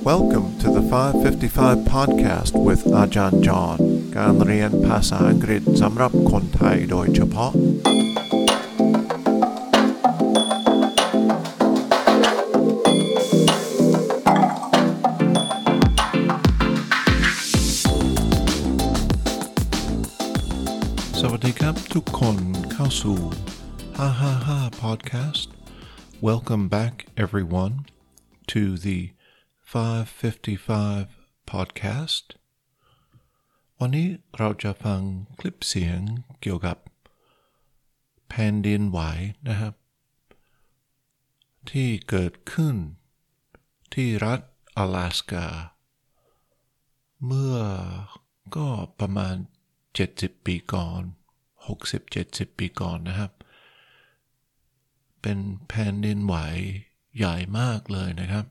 Welcome to the 555 podcast with อาจารย์จอห์นการเรียนภาษาอังกฤษสำหรับคนไทยโดยเฉพาะ สวัสดีครับทุกคนเข้าสู่555 podcast Welcome back everyone to the 555 podcast วันนี้เราจะฟังคลิปเสียงเกี่ยวกับแผ่นดินไหวนะครับ ที่เกิดขึ้นที่รัฐอลาสกา เมื่อก็ประมาณ 70 ปีก่อน 60-70 ปีก่อนนะครับ เป็นแผ่นดินไหวใหญ่มากเลยนะครับ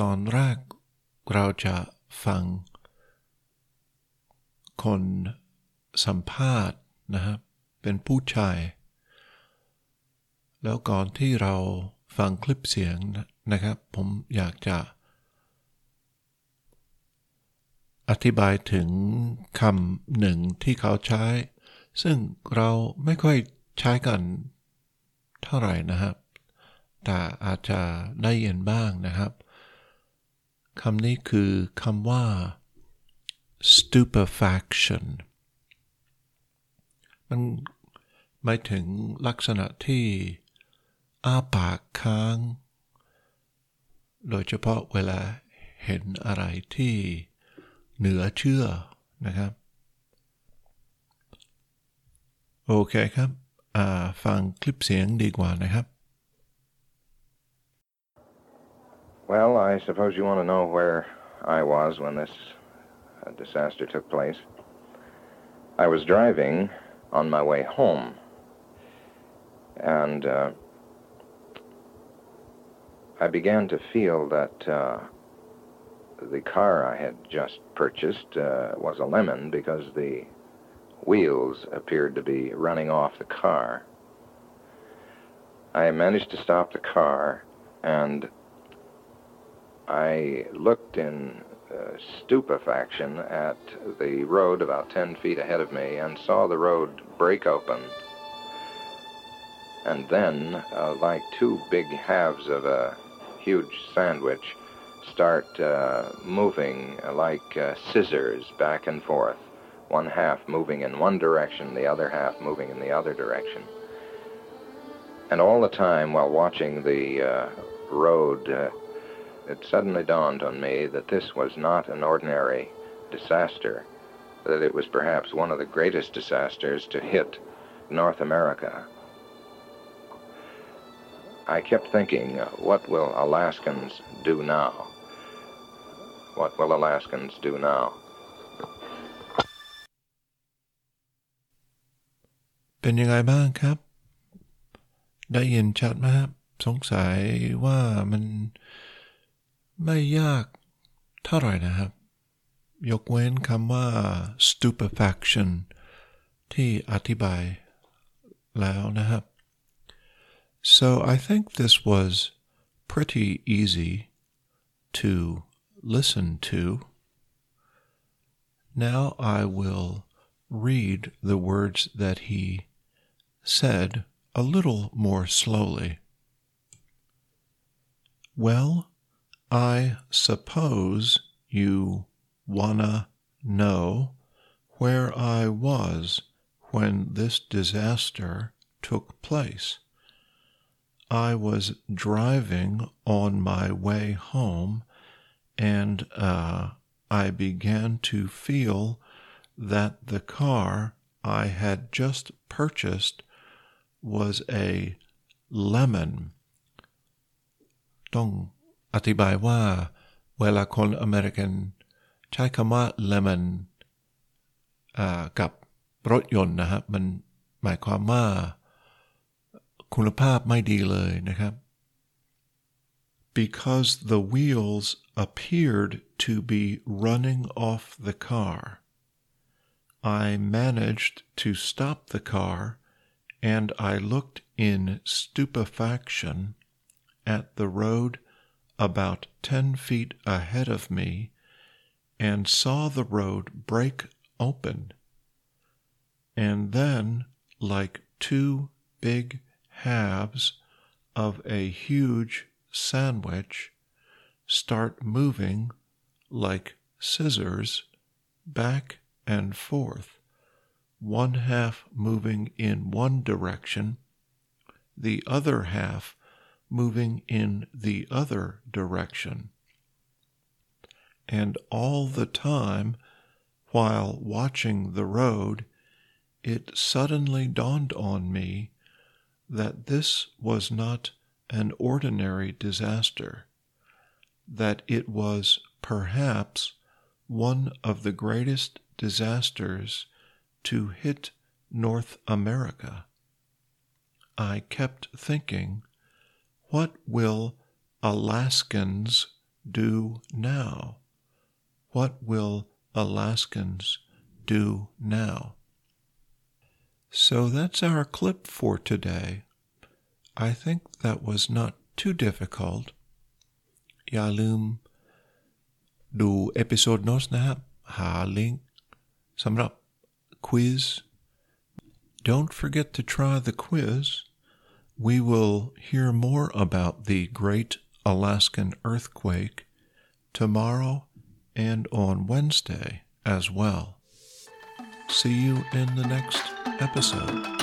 ตอนแรกเราจะฟัง คนสัมภาษณ์นะครับ เป็นผู้ชาย แล้วก่อนที่เราฟังคลิปเสียงนะครับ ผมอยากจะ อธิบายถึงคำหนึ่งที่เขาใช้ ซึ่งเราไม่ค่อยใช้กันเท่าไหร่นะครับ แต่อาจจะได้ยินบ้างนะครับ คำนี้คือคำว่า stupefaction มันหมายถึงลักษณะที่อ้าปากค้าง โดยเฉพาะเวลาเห็นอะไรที่เหนือเชื่อนะครับ โอเคครับฟังคลิปเสียงดีกว่านะครับ Well, I suppose you want to know where I was when this uh, disaster took place. I was driving on my way home, and uh, I began to feel that uh, the car I had just purchased uh, was a lemon because the wheels appeared to be running off the car. I managed to stop the car and I looked in uh, stupefaction at the road about 10 feet ahead of me and saw the road break open. And then, uh, like two big halves of a huge sandwich, start uh, moving like uh, scissors back and forth. One half moving in one direction, the other half moving in the other direction. And all the time while watching the uh, road, uh, it suddenly dawned on me that this was not an ordinary disaster, that it was perhaps one of the greatest disasters to hit North America. I kept thinking, uh, what will Alaskans do now? What will Alaskans do now? เป็นยังไงบ้างครับ ได้ยินชัดไหมครับ สงสัยว่ามัน ไม่ยากเท่าไหร่นะครับ ยกเว้นคำว่า stupefaction ที่อธิบายแล้วนะครับ so I think this was pretty easy to listen to now I will read the words that he said a little more slowly well I suppose you wanna know where I was when this disaster took place. I was driving on my way home and uh, I began to feel that the car I had just purchased was a lemon. Dong อธิบายว่าเวลาคนอเมริกันใช้คำว่า lemon กับรถยนต์นะครับมันหมายความว่าคุณภาพไม่ดีเลยนะครับ because the wheels appeared to be running off the car I managed to stop the car and I looked in stupefaction at the road about 10 feet ahead of me and saw the road break open. And then, like two big halves of a huge sandwich, start moving like scissors back and forth, one half moving in one direction, the other half moving in the other direction. And all the time, while watching the road, it suddenly dawned on me that this was not an ordinary disaster, that it was perhaps one of the greatest disasters to hit North America. I kept thinking, what will Alaskans do now? What will Alaskans do now? So that's our clip for today. I think that was not too difficult. อย่าลืมดูเอพิโซดโน้ตนะครับหาลิงก์สำหรับ quiz. Don't forget to try the quiz. we will hear more about the great Alaskan earthquake tomorrow and on Wednesday as well. See you in the next episode.